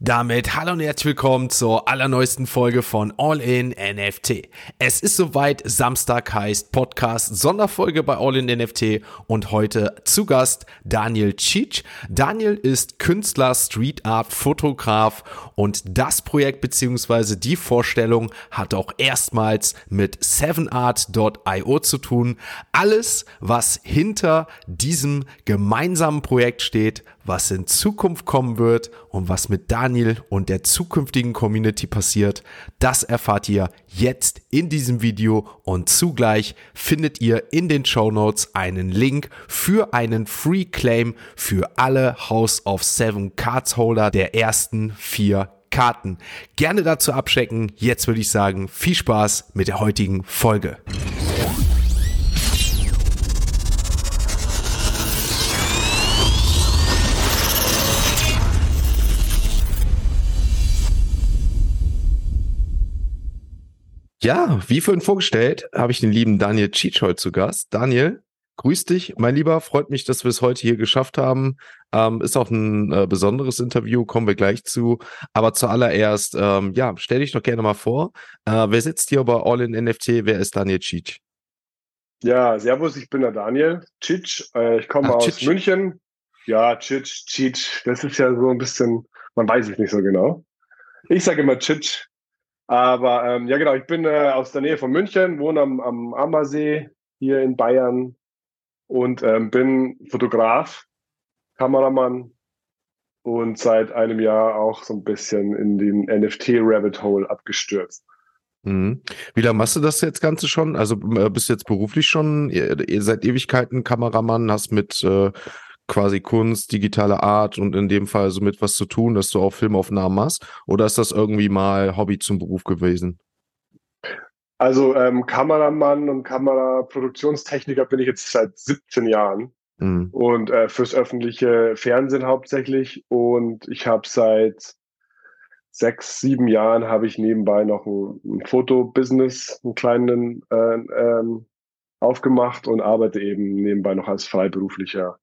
Damit hallo und herzlich willkommen zur allerneuesten Folge von All in NFT. Es ist soweit, Samstag heißt Podcast Sonderfolge bei All in NFT und heute zu Gast Daniel Tschitsch. Daniel ist Künstler, Street Art, Fotograf und das Projekt bzw. die Vorstellung hat auch erstmals mit 7art.io zu tun. Alles, was hinter diesem gemeinsamen Projekt steht, was in Zukunft kommen wird und was mit Daniel und der zukünftigen Community passiert, das erfahrt ihr jetzt in diesem Video und zugleich findet ihr in den Show Notes einen Link für einen Free Claim für alle House of Seven Cards Holder der ersten vier Karten. Gerne dazu abchecken. Jetzt würde ich sagen, viel Spaß mit der heutigen Folge. Ja, wie vorhin vorgestellt, habe ich den lieben Daniel Cheech heute zu Gast. Daniel, grüß dich, mein Lieber. Freut mich, dass wir es heute hier geschafft haben. Ähm, ist auch ein äh, besonderes Interview, kommen wir gleich zu. Aber zuallererst, ähm, ja, stell dich doch gerne mal vor. Äh, wer sitzt hier bei All in NFT? Wer ist Daniel Cheech? Ja, servus, ich bin der Daniel Cheech. Äh, ich komme aus Chitsch. München. Ja, Cheech, Cheech. Das ist ja so ein bisschen, man weiß es nicht so genau. Ich sage immer Cheech. Aber ähm, ja, genau, ich bin äh, aus der Nähe von München, wohne am, am Ammersee hier in Bayern und ähm, bin Fotograf, Kameramann und seit einem Jahr auch so ein bisschen in den NFT-Rabbit Hole abgestürzt. Mhm. Wie lange machst du das jetzt Ganze schon? Also äh, bist du jetzt beruflich schon, ihr, ihr Ewigkeiten Kameramann, hast mit äh, quasi Kunst, digitale Art und in dem Fall so mit was zu tun, dass du auch Filmaufnahmen machst? Oder ist das irgendwie mal Hobby zum Beruf gewesen? Also ähm, Kameramann und Kameraproduktionstechniker bin ich jetzt seit 17 Jahren mhm. und äh, fürs öffentliche Fernsehen hauptsächlich. Und ich habe seit sechs, sieben Jahren habe ich nebenbei noch ein, ein Fotobusiness, einen kleinen äh, ähm, aufgemacht und arbeite eben nebenbei noch als freiberuflicher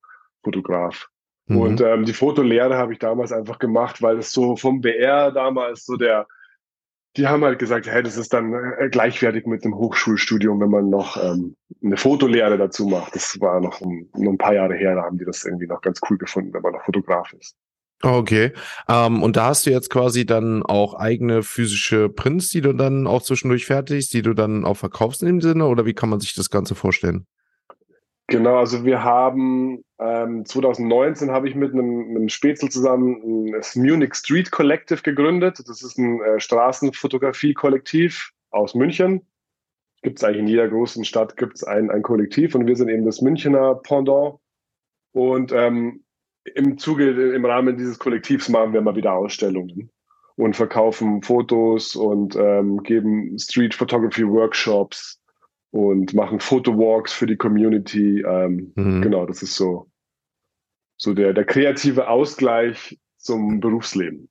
Fotograf. Mhm. Und ähm, die Fotolehre habe ich damals einfach gemacht, weil es so vom BR damals so der, die haben halt gesagt, hey, das ist dann äh, gleichwertig mit einem Hochschulstudium, wenn man noch ähm, eine Fotolehre dazu macht. Das war noch ein, noch ein paar Jahre her, da haben die das irgendwie noch ganz cool gefunden, wenn man noch Fotograf ist. Okay. Ähm, und da hast du jetzt quasi dann auch eigene physische Prints, die du dann auch zwischendurch fertigst, die du dann auch verkaufst in dem Sinne, oder wie kann man sich das Ganze vorstellen? Genau, also wir haben ähm, 2019 habe ich mit einem, einem Spätzl zusammen das Munich Street Collective gegründet. Das ist ein äh, Straßenfotografie-Kollektiv aus München. Gibt es eigentlich in jeder großen Stadt gibt es ein, ein Kollektiv und wir sind eben das Münchner Pendant. Und ähm, im Zuge, im Rahmen dieses Kollektivs machen wir mal wieder Ausstellungen und verkaufen Fotos und ähm, geben Street Photography Workshops und machen Fotowalks für die Community. Ähm, mhm. Genau, das ist so, so der, der kreative Ausgleich zum Berufsleben.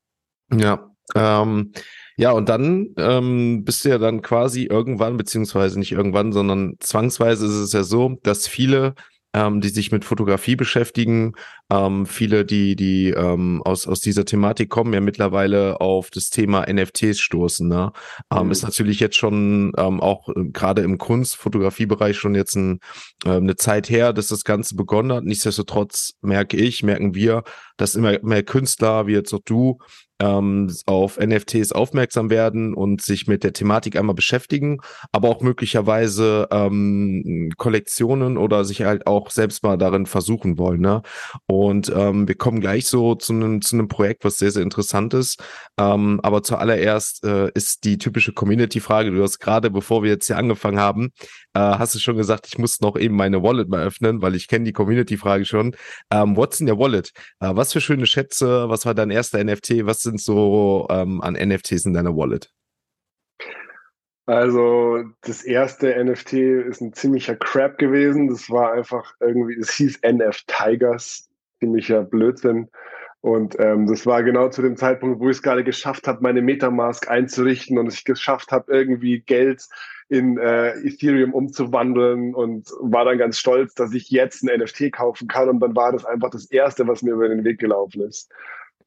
Ja, ähm, ja, und dann ähm, bist du ja dann quasi irgendwann, beziehungsweise nicht irgendwann, sondern zwangsweise ist es ja so, dass viele ähm, die sich mit Fotografie beschäftigen. Ähm, viele, die, die ähm, aus, aus dieser Thematik kommen, ja mittlerweile auf das Thema NFTs stoßen. Ne? Ähm, mhm. Ist natürlich jetzt schon ähm, auch äh, gerade im Kunst-Fotografiebereich schon jetzt ein, äh, eine Zeit her, dass das Ganze begonnen hat. Nichtsdestotrotz merke ich, merken wir, dass immer mehr Künstler, wie jetzt auch du, ähm, auf NFTs aufmerksam werden und sich mit der Thematik einmal beschäftigen, aber auch möglicherweise ähm, Kollektionen oder sich halt auch selbst mal darin versuchen wollen. Ne? Und ähm, wir kommen gleich so zu einem zu Projekt, was sehr, sehr interessant ist. Ähm, aber zuallererst äh, ist die typische Community-Frage, du hast gerade, bevor wir jetzt hier angefangen haben, äh, hast du schon gesagt, ich muss noch eben meine Wallet mal öffnen, weil ich kenne die Community-Frage schon. Ähm, what's in your Wallet? Äh, was für schöne Schätze, was war dein erster NFT, was sind so ähm, an NFTs in deiner Wallet? Also das erste NFT ist ein ziemlicher Crap gewesen. Das war einfach irgendwie, es hieß NF Tigers, ziemlicher Blödsinn. Und ähm, das war genau zu dem Zeitpunkt, wo ich es gerade geschafft habe, meine Metamask einzurichten und ich geschafft habe, irgendwie Geld in äh, Ethereum umzuwandeln und war dann ganz stolz, dass ich jetzt ein NFT kaufen kann. Und dann war das einfach das Erste, was mir über den Weg gelaufen ist.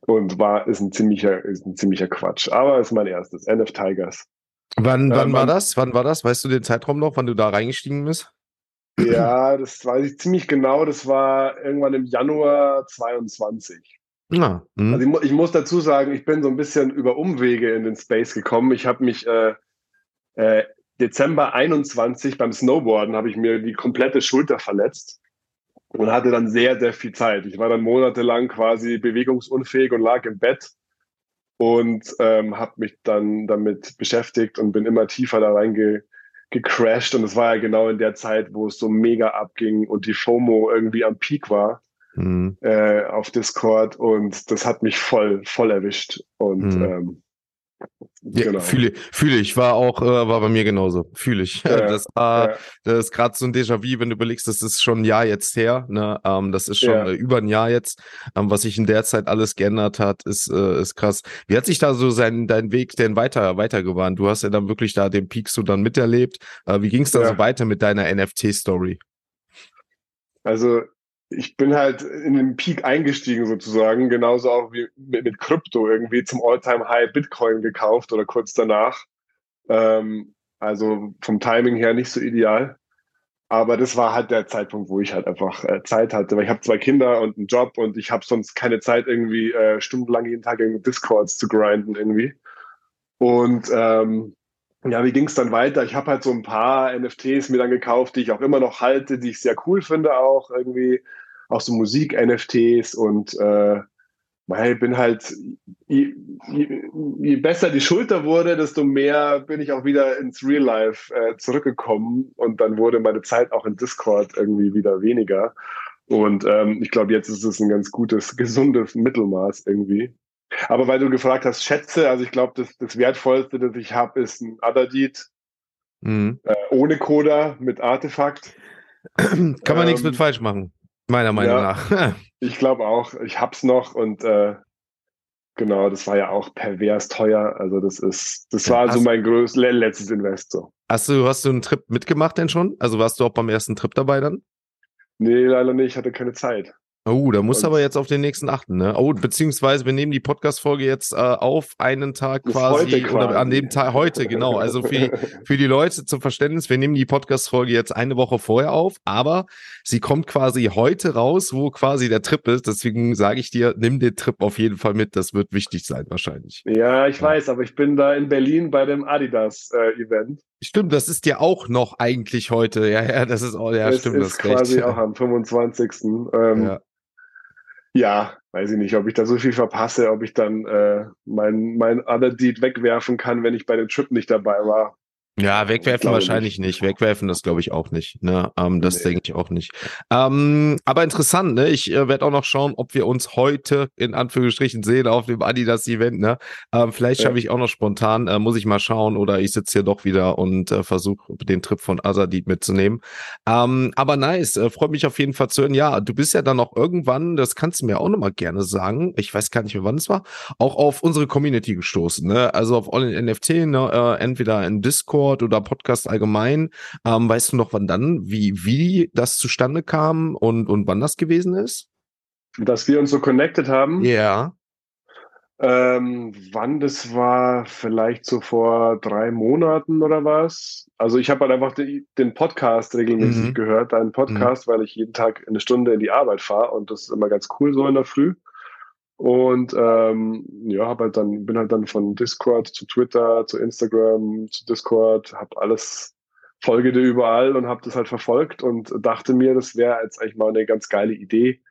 Und war, ist ein ziemlicher, ist ein ziemlicher Quatsch. Aber ist mein erstes. NF Tigers. Wann, wann ähm, war das? Wann war das? Weißt du den Zeitraum noch, wann du da reingestiegen bist? Ja, das weiß ich ziemlich genau. Das war irgendwann im Januar 22. Ja, hm. also ich, ich, muss dazu sagen, ich bin so ein bisschen über Umwege in den Space gekommen. Ich habe mich äh, äh, Dezember 21 beim Snowboarden habe ich mir die komplette Schulter verletzt und hatte dann sehr, sehr viel Zeit. Ich war dann monatelang quasi bewegungsunfähig und lag im Bett und ähm, habe mich dann damit beschäftigt und bin immer tiefer da reingecrashed. Ge und es war ja genau in der Zeit, wo es so mega abging und die FOMO irgendwie am Peak war mhm. äh, auf Discord und das hat mich voll, voll erwischt und mhm. ähm, ja, genau. fühle, fühle ich, war auch, äh, war bei mir genauso, fühle ich. Ja, das war, ja. das ist gerade so ein Déjà-vu, wenn du überlegst, das ist schon ein Jahr jetzt her, ne, ähm, das ist schon ja. äh, über ein Jahr jetzt, ähm, was sich in der Zeit alles geändert hat, ist, äh, ist krass. Wie hat sich da so sein, dein Weg denn weiter, weitergewandt? Du hast ja dann wirklich da den Peak so dann miterlebt. Äh, wie ging es da so weiter mit deiner NFT-Story? Also ich bin halt in den Peak eingestiegen sozusagen, genauso auch wie mit, Krypto irgendwie zum All-Time-High Bitcoin gekauft oder kurz danach. Ähm, also vom Timing her nicht so ideal. Aber das war halt der Zeitpunkt, wo ich halt einfach äh, Zeit hatte, weil ich habe zwei Kinder und einen Job und ich habe sonst keine Zeit irgendwie äh, stundenlang jeden Tag irgendwie Discords zu grinden irgendwie. Und ähm, ja, wie ging es dann weiter? Ich habe halt so ein paar NFTs mir dann gekauft, die ich auch immer noch halte, die ich sehr cool finde, auch irgendwie, auch so Musik-NFTs und äh, ich bin halt, je, je, je, besser die Schulter wurde, desto mehr bin ich auch wieder ins Real Life äh, zurückgekommen und dann wurde meine Zeit auch in Discord irgendwie wieder weniger. Und ähm, ich glaube, jetzt ist es ein ganz gutes, gesundes Mittelmaß irgendwie. Aber weil du gefragt hast, Schätze, also ich glaube, das, das Wertvollste, das ich habe, ist ein Adadit mhm. äh, ohne Coda mit Artefakt. Kann man ähm, nichts mit falsch machen, meiner Meinung ja, nach. ich glaube auch, ich hab's noch und äh, genau, das war ja auch pervers teuer. Also das ist, das war hast, so mein größtes letztes Invest so. Hast du, hast du einen Trip mitgemacht denn schon? Also warst du auch beim ersten Trip dabei dann? Nee, leider nicht, ich hatte keine Zeit. Oh, da muss aber jetzt auf den nächsten achten, ne? Oh, beziehungsweise wir nehmen die Podcast-Folge jetzt äh, auf einen Tag quasi, quasi, oder an dem Tag heute, genau. Also für die, für die Leute zum Verständnis, wir nehmen die Podcast-Folge jetzt eine Woche vorher auf, aber sie kommt quasi heute raus, wo quasi der Trip ist. Deswegen sage ich dir, nimm den Trip auf jeden Fall mit. Das wird wichtig sein, wahrscheinlich. Ja, ich ja. weiß, aber ich bin da in Berlin bei dem Adidas-Event. Äh, Stimmt, das ist ja auch noch eigentlich heute. Ja, ja, das ist auch, ja, es stimmt. Ist das quasi recht. auch am 25. Ähm, ja ja, weiß ich nicht, ob ich da so viel verpasse, ob ich dann äh, mein, mein Other Deed wegwerfen kann, wenn ich bei dem Trip nicht dabei war. Ja, wegwerfen wahrscheinlich nicht. nicht. Wegwerfen, das glaube ich auch nicht. Ne? Ähm, das nee. denke ich auch nicht. Ähm, aber interessant, ne? Ich äh, werde auch noch schauen, ob wir uns heute in Anführungsstrichen sehen auf dem Adidas-Event. Ne? Ähm, vielleicht schaffe ja. ich auch noch spontan, äh, muss ich mal schauen, oder ich sitze hier doch wieder und äh, versuche den Trip von Azadid mitzunehmen. Ähm, aber nice, äh, freut mich auf jeden Fall zu hören. Ja, du bist ja dann auch irgendwann, das kannst du mir auch nochmal gerne sagen, ich weiß gar nicht mehr, wann es war, auch auf unsere Community gestoßen. Ne? Also auf All in NFT, ne? äh, entweder in Discord Discord oder Podcast allgemein. Ähm, weißt du noch, wann dann, wie, wie das zustande kam und, und wann das gewesen ist? Dass wir uns so connected haben? Ja. Ähm, wann das war, vielleicht so vor drei Monaten oder was. Also ich habe halt einfach die, den Podcast regelmäßig mhm. gehört, einen Podcast, mhm. weil ich jeden Tag eine Stunde in die Arbeit fahre und das ist immer ganz cool so in der Früh. Und ähm, ja, hab halt dann, bin halt dann von Discord zu Twitter, zu Instagram, zu Discord, habe alles folge dir überall und habe das halt verfolgt und dachte mir, das wäre jetzt eigentlich mal eine ganz geile Idee,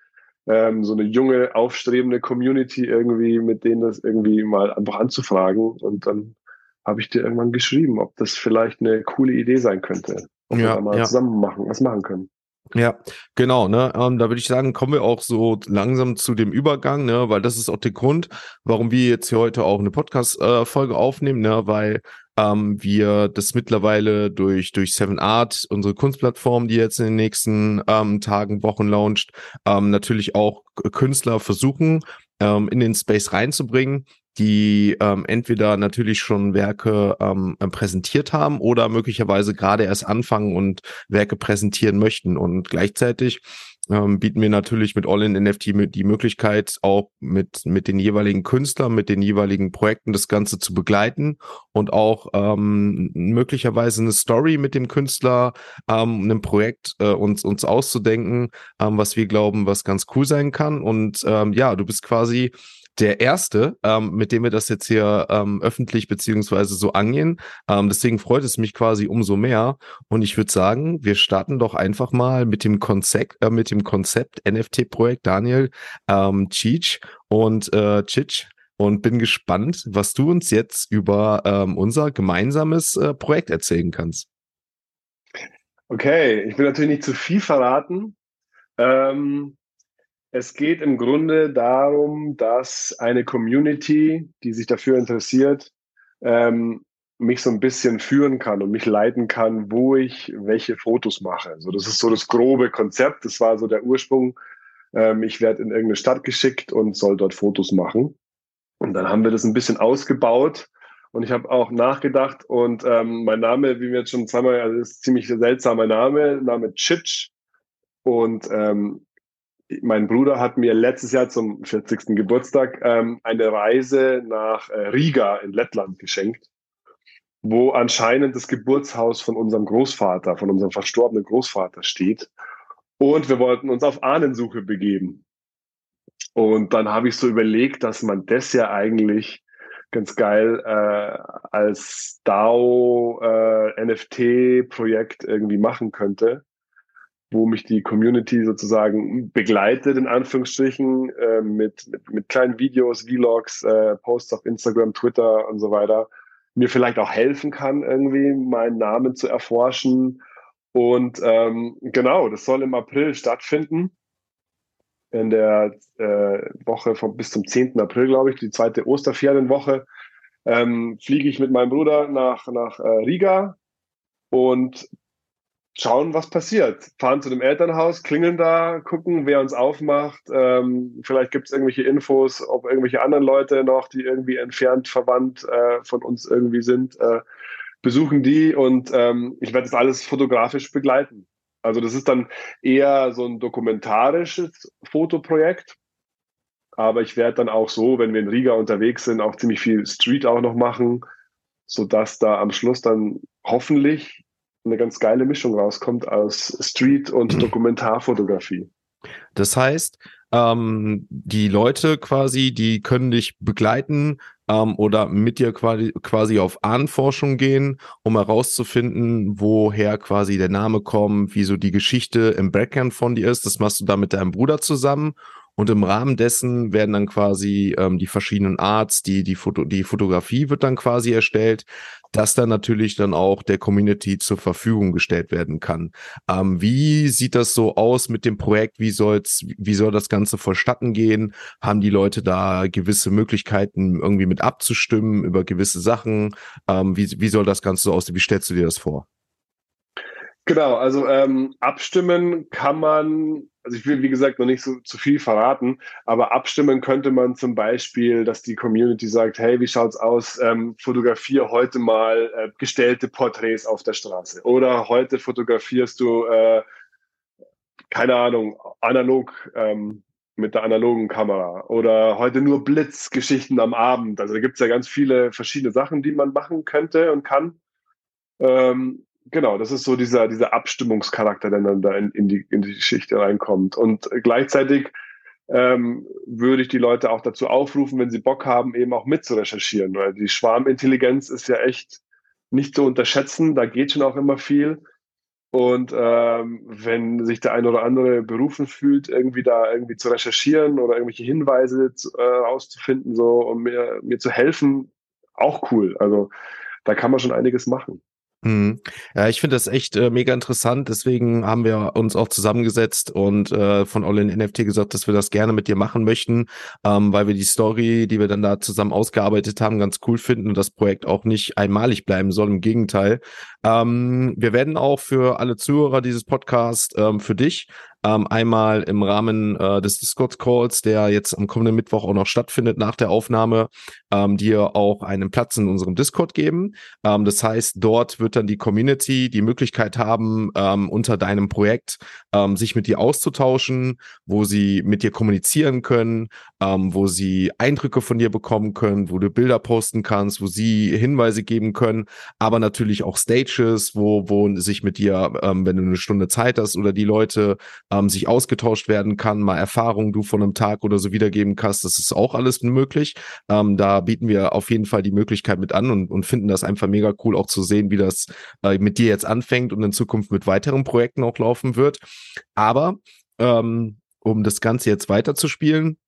ähm, so eine junge, aufstrebende Community irgendwie, mit denen das irgendwie mal einfach anzufragen. Und dann habe ich dir irgendwann geschrieben, ob das vielleicht eine coole Idee sein könnte, ob ja, wir da mal ja. zusammen machen, was machen können. Ja, genau, ne? Ähm, da würde ich sagen, kommen wir auch so langsam zu dem Übergang, ne? Weil das ist auch der Grund, warum wir jetzt hier heute auch eine Podcast-Folge äh, aufnehmen, ne? Weil ähm, wir das mittlerweile durch, durch Seven Art, unsere Kunstplattform, die jetzt in den nächsten ähm, Tagen, Wochen launcht, ähm, natürlich auch Künstler versuchen, ähm, in den Space reinzubringen, die ähm, entweder natürlich schon Werke ähm, präsentiert haben oder möglicherweise gerade erst anfangen und Werke präsentieren möchten. Und gleichzeitig ähm, bieten wir natürlich mit All-in-NFT die Möglichkeit, auch mit, mit den jeweiligen Künstlern, mit den jeweiligen Projekten das Ganze zu begleiten und auch ähm, möglicherweise eine Story mit dem Künstler, ähm, einem Projekt äh, uns, uns auszudenken, ähm, was wir glauben, was ganz cool sein kann. Und ähm, ja, du bist quasi der erste, ähm, mit dem wir das jetzt hier ähm, öffentlich beziehungsweise so angehen. Ähm, deswegen freut es mich quasi umso mehr. Und ich würde sagen, wir starten doch einfach mal mit dem Konzept, äh, mit dem Konzept NFT-Projekt Daniel ähm, Cheech und äh, Chich und bin gespannt, was du uns jetzt über ähm, unser gemeinsames äh, Projekt erzählen kannst. Okay, ich will natürlich nicht zu viel verraten. Ähm, es geht im Grunde darum, dass eine Community, die sich dafür interessiert, ähm, mich so ein bisschen führen kann und mich leiten kann, wo ich welche Fotos mache. So, das ist so das grobe Konzept. Das war so der Ursprung. Ähm, ich werde in irgendeine Stadt geschickt und soll dort Fotos machen. Und dann haben wir das ein bisschen ausgebaut. Und ich habe auch nachgedacht und ähm, mein Name, wie wir jetzt schon zweimal, also ist ziemlich seltsamer Name, Name Chitch. Und ähm, mein Bruder hat mir letztes Jahr zum 40. Geburtstag ähm, eine Reise nach äh, Riga in Lettland geschenkt, wo anscheinend das Geburtshaus von unserem Großvater, von unserem verstorbenen Großvater steht. Und wir wollten uns auf Ahnensuche begeben. Und dann habe ich so überlegt, dass man das ja eigentlich ganz geil äh, als DAO äh, NFT-Projekt irgendwie machen könnte wo mich die Community sozusagen begleitet, in Anführungsstrichen, äh, mit, mit, mit kleinen Videos, Vlogs, äh, Posts auf Instagram, Twitter und so weiter, mir vielleicht auch helfen kann, irgendwie meinen Namen zu erforschen. Und ähm, genau, das soll im April stattfinden. In der äh, Woche von bis zum 10. April, glaube ich, die zweite Osterferienwoche, ähm, fliege ich mit meinem Bruder nach, nach äh, Riga und schauen, was passiert. Fahren zu dem Elternhaus, klingeln da, gucken, wer uns aufmacht. Ähm, vielleicht gibt es irgendwelche Infos, ob irgendwelche anderen Leute noch, die irgendwie entfernt verwandt äh, von uns irgendwie sind, äh, besuchen die und ähm, ich werde das alles fotografisch begleiten. Also das ist dann eher so ein dokumentarisches Fotoprojekt. Aber ich werde dann auch so, wenn wir in Riga unterwegs sind, auch ziemlich viel Street auch noch machen, sodass da am Schluss dann hoffentlich eine ganz geile Mischung rauskommt aus Street- und mhm. Dokumentarfotografie. Das heißt, ähm, die Leute quasi, die können dich begleiten ähm, oder mit dir quasi, quasi auf Ahnenforschung gehen, um herauszufinden, woher quasi der Name kommt, wie so die Geschichte im Backend von dir ist. Das machst du da mit deinem Bruder zusammen und im Rahmen dessen werden dann quasi ähm, die verschiedenen Arts, die, die, Foto, die Fotografie wird dann quasi erstellt, dass dann natürlich dann auch der Community zur Verfügung gestellt werden kann. Ähm, wie sieht das so aus mit dem Projekt? Wie soll's, wie soll das Ganze vonstatten gehen? Haben die Leute da gewisse Möglichkeiten, irgendwie mit abzustimmen über gewisse Sachen? Ähm, wie, wie soll das Ganze so aussehen? Wie stellst du dir das vor? Genau, also ähm, abstimmen kann man, also ich will wie gesagt noch nicht so zu viel verraten, aber abstimmen könnte man zum Beispiel, dass die Community sagt, hey, wie schaut's aus? Ähm, fotografiere heute mal äh, gestellte Porträts auf der Straße oder heute fotografierst du, äh, keine Ahnung, analog ähm, mit der analogen Kamera oder heute nur Blitzgeschichten am Abend. Also da gibt's ja ganz viele verschiedene Sachen, die man machen könnte und kann. Ähm, genau, das ist so dieser, dieser Abstimmungscharakter, der dann da in, in, die, in die Geschichte reinkommt. Und gleichzeitig ähm, würde ich die Leute auch dazu aufrufen, wenn sie Bock haben, eben auch mitzurecherchieren. Weil die Schwarmintelligenz ist ja echt nicht zu unterschätzen, da geht schon auch immer viel. Und ähm, wenn sich der eine oder andere berufen fühlt, irgendwie da irgendwie zu recherchieren oder irgendwelche Hinweise zu, äh, rauszufinden, so um mir, mir zu helfen, auch cool. Also da kann man schon einiges machen. Mhm. Ja, ich finde das echt äh, mega interessant. Deswegen haben wir uns auch zusammengesetzt und äh, von All in NFT gesagt, dass wir das gerne mit dir machen möchten, ähm, weil wir die Story, die wir dann da zusammen ausgearbeitet haben, ganz cool finden und das Projekt auch nicht einmalig bleiben soll. Im Gegenteil. Ähm, wir werden auch für alle Zuhörer dieses Podcasts, ähm, für dich Ähm, einmal im Rahmen äh, des Discord-Calls, der jetzt am kommenden Mittwoch auch noch stattfindet nach der Aufnahme, ähm, dir auch einen Platz in unserem Discord geben. Ähm, das heißt, dort wird dann die Community die Möglichkeit haben, ähm, unter deinem Projekt ähm, sich mit dir auszutauschen, wo sie mit dir kommunizieren können, ähm, wo sie Eindrücke von dir bekommen können, wo du Bilder posten kannst, wo sie Hinweise geben können, aber natürlich auch Stages, wo, wo sich mit dir, ähm, wenn du eine Stunde Zeit hast oder die Leute ähm, sich ausgetauscht werden kann, mal Erfahrungen du von einem Tag oder so wiedergeben kannst, das ist auch alles möglich. Ähm, da bieten wir auf jeden Fall die Möglichkeit mit an und, und finden das einfach mega cool auch zu sehen, wie das äh, mit dir jetzt anfängt und in Zukunft mit weiteren Projekten auch laufen wird. Aber ähm, um das Ganze jetzt weiterzuspielen,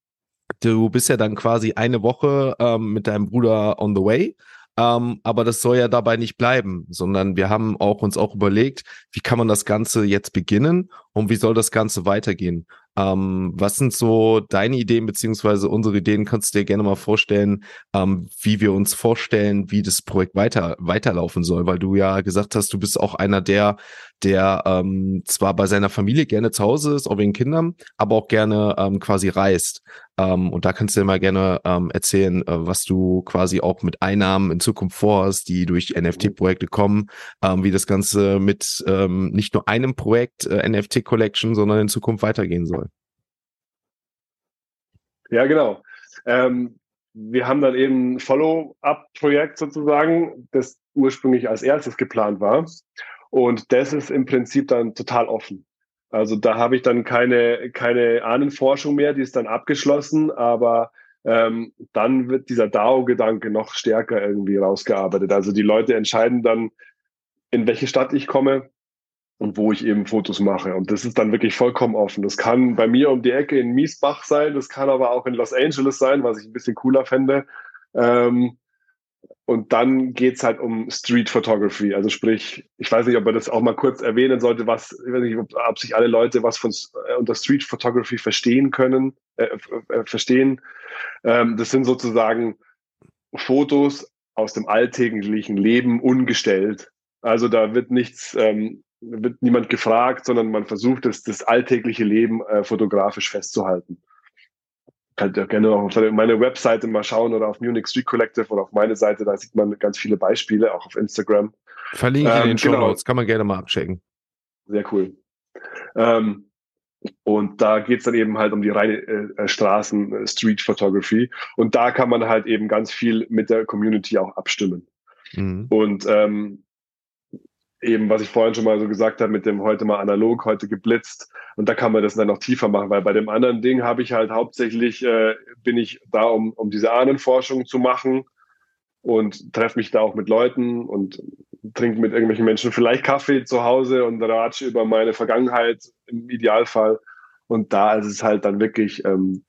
du bist ja dann quasi eine Woche ähm, mit deinem Bruder on the way. Ähm, aber das soll ja dabei nicht bleiben, sondern wir haben auch uns auch überlegt, wie kann man das Ganze jetzt beginnen und wie soll das Ganze weitergehen? Ähm, was sind so deine Ideen beziehungsweise unsere Ideen? Kannst du dir gerne mal vorstellen, ähm, wie wir uns vorstellen, wie das Projekt weiter weiterlaufen soll? Weil du ja gesagt hast, du bist auch einer der, der ähm, zwar bei seiner Familie gerne zu Hause ist, auch wegen Kindern, aber auch gerne ähm, quasi reist. Ähm, und da kannst du dir mal gerne ähm, erzählen, äh, was du quasi auch mit Einnahmen in Zukunft vorhast, die durch NFT-Projekte kommen, ähm, wie das Ganze mit ähm, nicht nur einem Projekt äh, NFT Collection, sondern in Zukunft weitergehen soll. Ja, genau. Ähm, wir haben dann eben ein Follow-up-Projekt sozusagen, das ursprünglich als erstes geplant war. Und das ist im Prinzip dann total offen. Also da habe ich dann keine, keine Ahnenforschung mehr, die ist dann abgeschlossen, aber ähm, dann wird dieser DAO-Gedanke noch stärker irgendwie rausgearbeitet. Also die Leute entscheiden dann, in welche Stadt ich komme und wo ich eben Fotos mache. Und das ist dann wirklich vollkommen offen. Das kann bei mir um die Ecke in Miesbach sein, das kann aber auch in Los Angeles sein, was ich ein bisschen cooler fände. Ähm, und dann geht's halt um Street Photography. Also sprich, ich weiß nicht, ob man das auch mal kurz erwähnen sollte, was, ich weiß nicht, ob, ob sich alle Leute was von äh, unter Street Photography verstehen können, äh, äh, verstehen. Ähm, das sind sozusagen Fotos aus dem alltäglichen Leben ungestellt. Also da wird nichts, ähm, wird niemand gefragt, sondern man versucht es, das alltägliche Leben äh, fotografisch festzuhalten könnt ihr gerne auch auf meine Webseite mal schauen oder auf Munich Street Collective oder auf meine Seite, da sieht man ganz viele Beispiele, auch auf Instagram. Verlinke ähm, in den Show genau. Notes, kann man gerne mal abchecken. Sehr cool. Ähm, und da geht's dann eben halt um die reine äh, Straßen, äh, Street Photography. Und da kann man halt eben ganz viel mit der Community auch abstimmen. Mhm. Und ähm, eben, was ich vorhin schon mal so gesagt habe, mit dem heute mal analog, heute geblitzt. Und da kann man das dann noch tiefer machen, weil bei dem anderen Ding habe ich halt hauptsächlich, äh, bin ich da, um, um diese Ahnenforschung zu machen und treffe mich da auch mit Leuten und trinke mit irgendwelchen Menschen vielleicht Kaffee zu Hause und ratsche über meine Vergangenheit im Idealfall. Und da ist es halt dann wirklich ähm,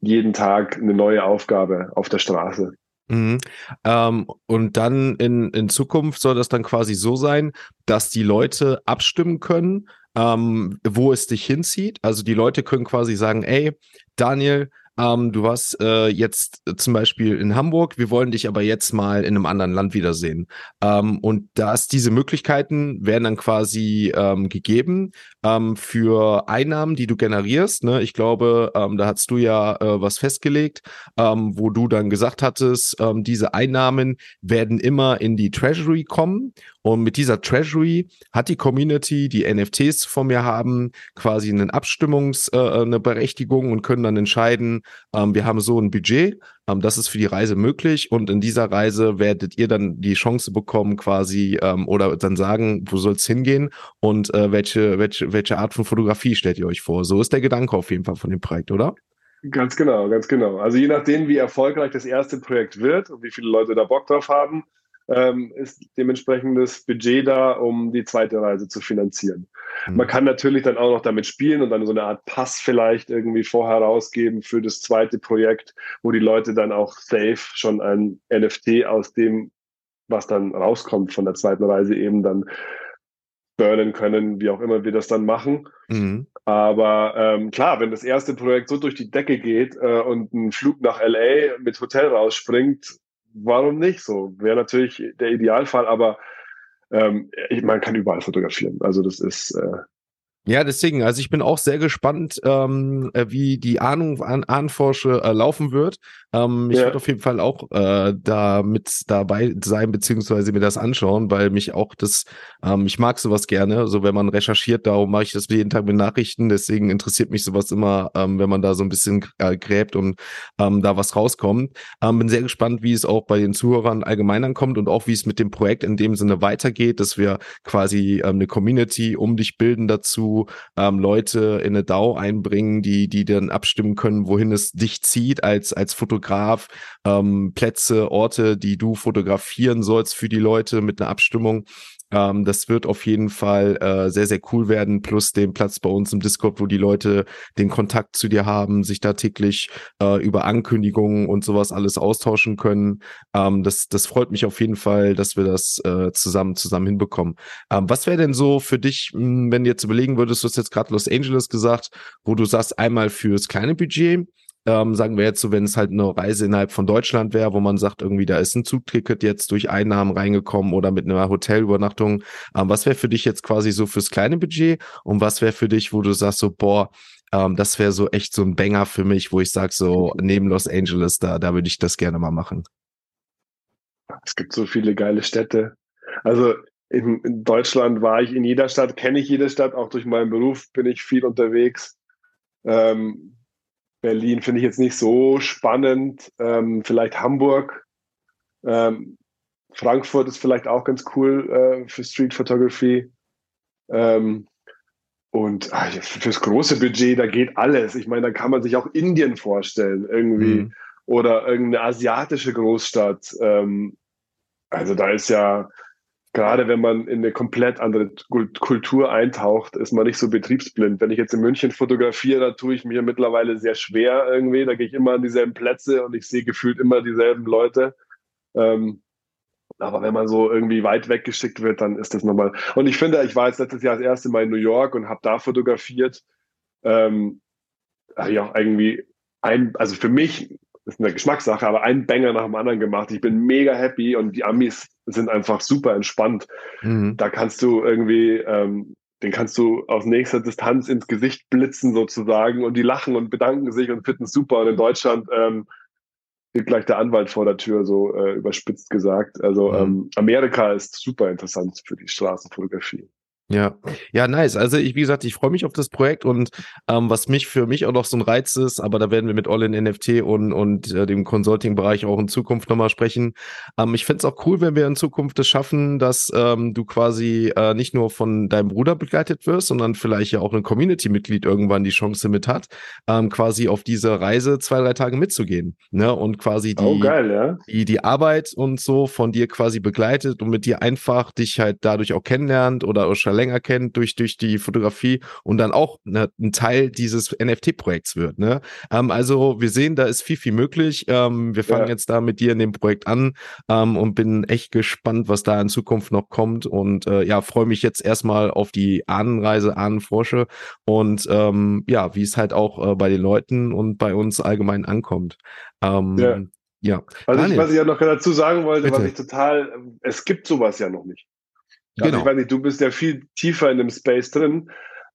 jeden Tag eine neue Aufgabe auf der Straße. Mhm. Ähm, und dann in, in Zukunft soll das dann quasi so sein, dass die Leute abstimmen können, ähm, wo es dich hinzieht. Also die Leute können quasi sagen, ey, Daniel, ähm, du warst äh, jetzt zum Beispiel in Hamburg, wir wollen dich aber jetzt mal in einem anderen Land wiedersehen. Ähm, und dass diese Möglichkeiten werden dann quasi ähm, gegeben ähm, für Einnahmen, die du generierst. Ne? Ich glaube, ähm, da hast du ja äh, was festgelegt, ähm, wo du dann gesagt hattest, diese Einnahmen werden immer in die Treasury kommen. Und mit dieser Treasury hat die Community, die NFTs von mir haben, quasi eine Abstimmungs, äh, eine Berechtigung und können dann entscheiden, ähm, wir haben so ein Budget, ähm, das ist für die Reise möglich und in dieser Reise werdet ihr dann die Chance bekommen, quasi ähm, oder dann sagen, wo soll es hingehen und äh, welche, welche, welche Art von Fotografie stellt ihr euch vor? So ist der Gedanke auf jeden Fall von dem Projekt, oder? Ganz genau, ganz genau. Also je nachdem, wie erfolgreich das erste Projekt wird und wie viele Leute da Bock drauf haben, ähm, ist dementsprechendes Budget da, um die zweite Reise zu finanzieren. Mhm. Man kann natürlich dann auch noch damit spielen und dann so eine Art Pass vielleicht irgendwie vorher rausgeben für das zweite Projekt, wo die Leute dann auch safe schon ein NFT aus dem, was dann rauskommt von der zweiten Reise eben dann burnen können, wie auch immer wir das dann machen. Mhm. Aber ähm, klar, wenn das erste Projekt so durch die Decke geht äh, und ein Flug nach LA mit Hotel rausspringt, warum nicht so? Wäre natürlich der Idealfall, aber ähm, man kann überall fotografieren. Also das ist, äh, Ja, deswegen, also ich bin auch sehr gespannt, ähm, äh, wie die Ahnung an Ahnenforsche äh, laufen wird. Ähm, ich ja. werde auf jeden Fall auch äh, da mit dabei sein, beziehungsweise mir das anschauen, weil mich auch das, ähm, ich mag sowas gerne. So wenn man recherchiert, darum mache ich das jeden Tag mit Nachrichten. Deswegen interessiert mich sowas immer, ähm, wenn man da so ein bisschen äh, gräbt und ähm, da was rauskommt. Ähm, bin sehr gespannt, wie es auch bei den Zuhörern allgemein ankommt und auch wie es mit dem Projekt in dem Sinne weitergeht, dass wir quasi ähm, eine Community um dich bilden dazu ähm, Leute in eine DAO einbringen, die, die dann abstimmen können, wohin es dich zieht als, als Fotograf, ähm, Plätze, Orte, die du fotografieren sollst für die Leute mit einer Abstimmung. Ähm, das wird auf jeden Fall äh, sehr, sehr cool werden, plus den Platz bei uns im Discord, wo die Leute den Kontakt zu dir haben, sich da täglich äh, über Ankündigungen und sowas alles austauschen können. Ähm, das, das freut mich auf jeden Fall, dass wir das äh, zusammen, zusammen hinbekommen. Ähm, was wäre denn so für dich, hm, wenn du jetzt überlegen würdest, du hast jetzt gerade Los Angeles gesagt, wo du sagst, einmal fürs kleine Budget, ähm, sagen wir jetzt so, wenn es halt eine Reise innerhalb von Deutschland wäre, wo man sagt, irgendwie da ist ein Zugticket jetzt durch Einnahmen reingekommen oder mit einer Hotelübernachtung. Ähm, was wäre für dich jetzt quasi so fürs kleine Budget und was wäre für dich, wo du sagst so, boah, ähm, das wäre so echt so ein Banger für mich, wo ich sage so, neben Los Angeles, da, da würde ich das gerne mal machen. Es gibt so viele geile Städte. Also in, in Deutschland war ich in jeder Stadt, kenne ich jede Stadt, auch durch meinen Beruf bin ich viel unterwegs. Ähm, Berlin finde ich jetzt nicht so spannend. Ähm, vielleicht Hamburg. Ähm, Frankfurt ist vielleicht auch ganz cool äh, für Street Photography. Ähm, und ach, fürs große Budget, da geht alles. Ich meine, da kann man sich auch Indien vorstellen, irgendwie. Mhm. Oder irgendeine asiatische Großstadt. Ähm, also da ist ja, gerade wenn man in eine komplett andere Kultur eintaucht, ist man nicht so betriebsblind. Wenn ich jetzt in München fotografiere, da tue ich mir mittlerweile sehr schwer irgendwie. Da gehe ich immer an dieselben Plätze und ich sehe gefühlt immer dieselben Leute. Ähm, aber wenn man so irgendwie weit weggeschickt wird, dann ist das nochmal. Und ich finde, ich war jetzt letztes Jahr das erste Mal in New York und habe da fotografiert. Ähm, ja, irgendwie ein, also für mich ist eine Geschmackssache, aber ein Banger nach dem anderen gemacht. Ich bin mega happy und die Amis sind einfach super entspannt. Mhm. Da kannst du irgendwie, ähm, den kannst du aus nächster Distanz ins Gesicht blitzen sozusagen und die lachen und bedanken sich und finden es super. Und in Deutschland ähm, steht gleich der Anwalt vor der Tür, so äh, überspitzt gesagt. Also mhm. ähm, Amerika ist super interessant für die Straßenfotografie. Ja, ja, nice. Also ich, wie gesagt, ich freue mich auf das Projekt und ähm, was mich für mich auch noch so ein Reiz ist, aber da werden wir mit All in NFT und, und äh, dem Consulting-Bereich auch in Zukunft nochmal sprechen. Ähm, ich fände es auch cool, wenn wir in Zukunft es schaffen, dass ähm, du quasi äh, nicht nur von deinem Bruder begleitet wirst, sondern vielleicht ja auch ein Community-Mitglied irgendwann die Chance mit hat, ähm, quasi auf diese Reise zwei, drei Tage mitzugehen. Ne? Und quasi die, oh, geil, ja? die, die Arbeit und so von dir quasi begleitet und mit dir einfach dich halt dadurch auch kennenlernt oder schon länger kennt durch, durch die Fotografie und dann auch ne, ein Teil dieses NFT-Projekts wird. Ne? Ähm, also wir sehen, da ist viel, viel möglich. Ähm, wir fangen ja. jetzt da mit dir in dem Projekt an ähm, und bin echt gespannt, was da in Zukunft noch kommt und äh, ja, freue mich jetzt erstmal auf die Ahnenreise, Ahnenforsche und ähm, ja, wie es halt auch äh, bei den Leuten und bei uns allgemein ankommt. Ähm, ja. Ja. Also ich, was ich ja noch dazu sagen wollte, Bitte. was ich total, es gibt sowas ja noch nicht. Also genau. ich weiß nicht, du bist ja viel tiefer in dem Space drin,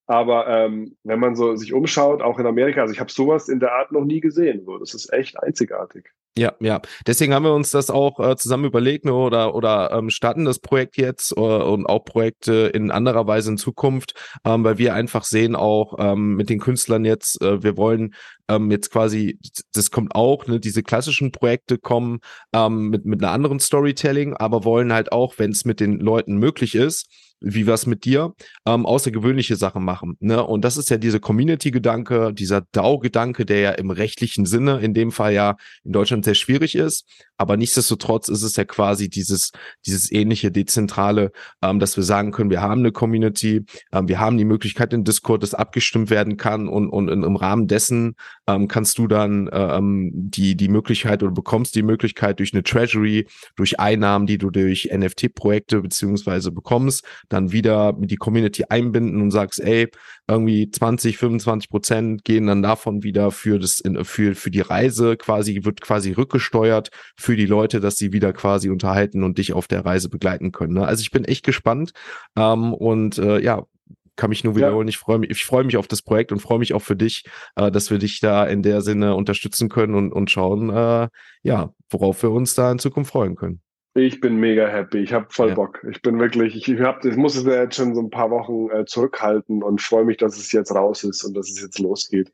aber ähm, wenn man so sich umschaut, auch in Amerika, also ich habe sowas in der Art noch nie gesehen. So, das ist echt einzigartig. Ja, ja. Deswegen haben wir uns das auch äh, zusammen überlegt ne, oder oder ähm, starten das Projekt jetzt äh, und auch Projekte in anderer Weise in Zukunft, ähm, weil wir einfach sehen auch ähm, mit den Künstlern jetzt, äh, wir wollen ähm, jetzt quasi, das kommt auch, ne, diese klassischen Projekte kommen ähm, mit mit einer anderen Storytelling, aber wollen halt auch, wenn es mit den Leuten möglich ist, wie was mit dir, ähm, außergewöhnliche Sachen machen. Ne? Und das ist ja diese Community-Gedanke, dieser DAO-Gedanke, der ja im rechtlichen Sinne in dem Fall ja in Deutschland sehr schwierig ist. Aber nichtsdestotrotz ist es ja quasi dieses, dieses ähnliche Dezentrale, ähm, dass wir sagen können, wir haben eine Community, ähm, wir haben die Möglichkeit in Discord, dass abgestimmt werden kann und, und im Rahmen dessen ähm, kannst du dann ähm, die, die Möglichkeit oder bekommst die Möglichkeit durch eine Treasury, durch Einnahmen, die du durch NFT-Projekte beziehungsweise bekommst, dann wieder die Community einbinden und sagst, ey, irgendwie 20, 25 Prozent gehen dann davon wieder für das, für, für die Reise quasi, wird quasi rückgesteuert für die Leute, dass sie wieder quasi unterhalten und dich auf der Reise begleiten können. Ne? Also ich bin echt gespannt ähm, und äh, ja, kann mich nur wiederholen. Ja. Ich freue mich, ich freue mich auf das Projekt und freue mich auch für dich, äh, dass wir dich da in der Sinne unterstützen können und, und schauen, äh, ja, worauf wir uns da in Zukunft freuen können. Ich bin mega happy. Ich habe voll ja. Bock. Ich bin wirklich, ich, hab, ich muss es mir jetzt schon so ein paar Wochen äh, zurückhalten und freue mich, dass es jetzt raus ist und dass es jetzt losgeht.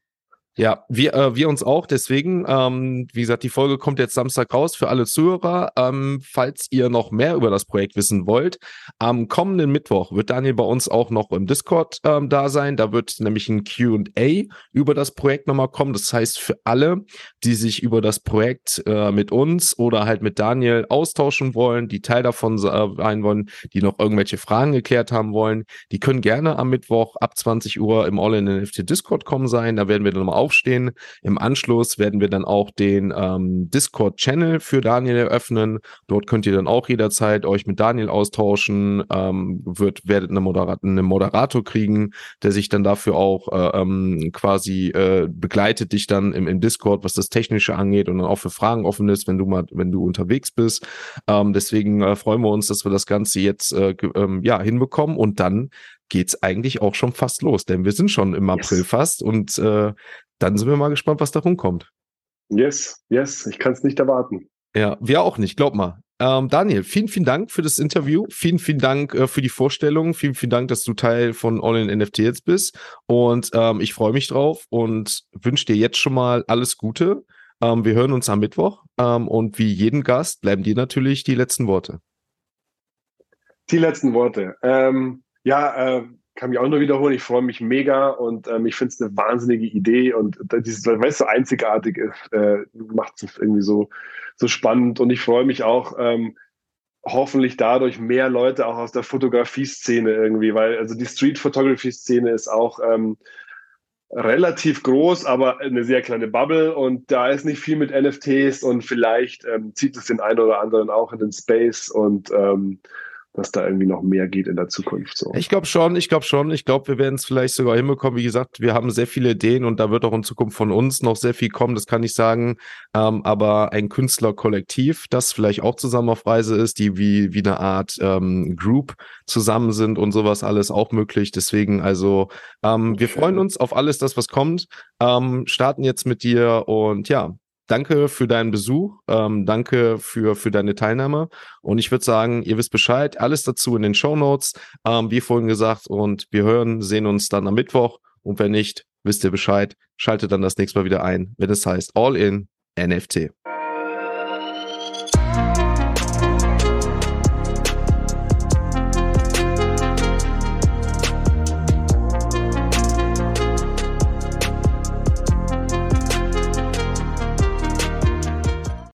Ja, wir, äh, wir uns auch. Deswegen, ähm, wie gesagt, die Folge kommt jetzt Samstag raus für alle Zuhörer. Ähm, falls ihr noch mehr über das Projekt wissen wollt, am kommenden Mittwoch wird Daniel bei uns auch noch im Discord ähm, da sein. Da wird nämlich ein QA über das Projekt nochmal kommen. Das heißt, für alle, die sich über das Projekt äh, mit uns oder halt mit Daniel austauschen wollen, die Teil davon äh, sein wollen, die noch irgendwelche Fragen geklärt haben wollen, die können gerne am Mittwoch ab 20 Uhr im All-in-NFT Discord kommen sein. Da werden wir dann nochmal aufstehen. Im Anschluss werden wir dann auch den ähm, Discord-Channel für Daniel eröffnen. Dort könnt ihr dann auch jederzeit euch mit Daniel austauschen. Ähm, wird, werdet eine, Moderat eine Moderator kriegen, der sich dann dafür auch äh, ähm, quasi äh, begleitet dich dann im, im Discord, was das Technische angeht und dann auch für Fragen offen ist, wenn du mal, wenn du unterwegs bist. Ähm, deswegen äh, freuen wir uns, dass wir das Ganze jetzt äh, ähm, ja hinbekommen und dann geht's eigentlich auch schon fast los, denn wir sind schon im April yes. fast und äh, dann sind wir mal gespannt, was da rumkommt. Yes, yes, ich kann es nicht erwarten. Ja, wir auch nicht, glaub mal. Ähm, Daniel, vielen, vielen Dank für das Interview. Vielen, vielen Dank äh, für die Vorstellung. Vielen, vielen Dank, dass du Teil von All in NFT jetzt bist. Und ähm, ich freue mich drauf und wünsche dir jetzt schon mal alles Gute. Ähm, wir hören uns am Mittwoch. Ähm, und wie jeden Gast bleiben dir natürlich die letzten Worte. Die letzten Worte. Ähm, ja, äh, kann mich auch nur wiederholen, ich freue mich mega und ähm, ich finde es eine wahnsinnige Idee und dieses, weil es so einzigartig ist, äh, macht es irgendwie so, so spannend und ich freue mich auch, ähm, hoffentlich dadurch mehr Leute auch aus der Fotografie-Szene irgendwie, weil also die Street-Photography-Szene ist auch ähm, relativ groß, aber eine sehr kleine Bubble und da ist nicht viel mit NFTs und vielleicht ähm, zieht es den einen oder anderen auch in den Space und ähm, dass da irgendwie noch mehr geht in der Zukunft. So. Ich glaube schon, ich glaube schon. Ich glaube, wir werden es vielleicht sogar hinbekommen. Wie gesagt, wir haben sehr viele Ideen und da wird auch in Zukunft von uns noch sehr viel kommen, das kann ich sagen. Ähm, aber ein Künstlerkollektiv, das vielleicht auch zusammen auf Reise ist, die wie, wie eine Art ähm, Group zusammen sind und sowas alles auch möglich. Deswegen, also ähm, wir freuen uns auf alles, das was kommt. Ähm, starten jetzt mit dir und ja, danke für deinen Besuch, ähm, danke für, für deine Teilnahme. Und ich würde sagen, ihr wisst Bescheid, alles dazu in den Show Notes, ähm, wie vorhin gesagt. Und wir hören, sehen uns dann am Mittwoch. Und wenn nicht, wisst ihr Bescheid, schaltet dann das nächste Mal wieder ein, wenn es heißt All in NFT.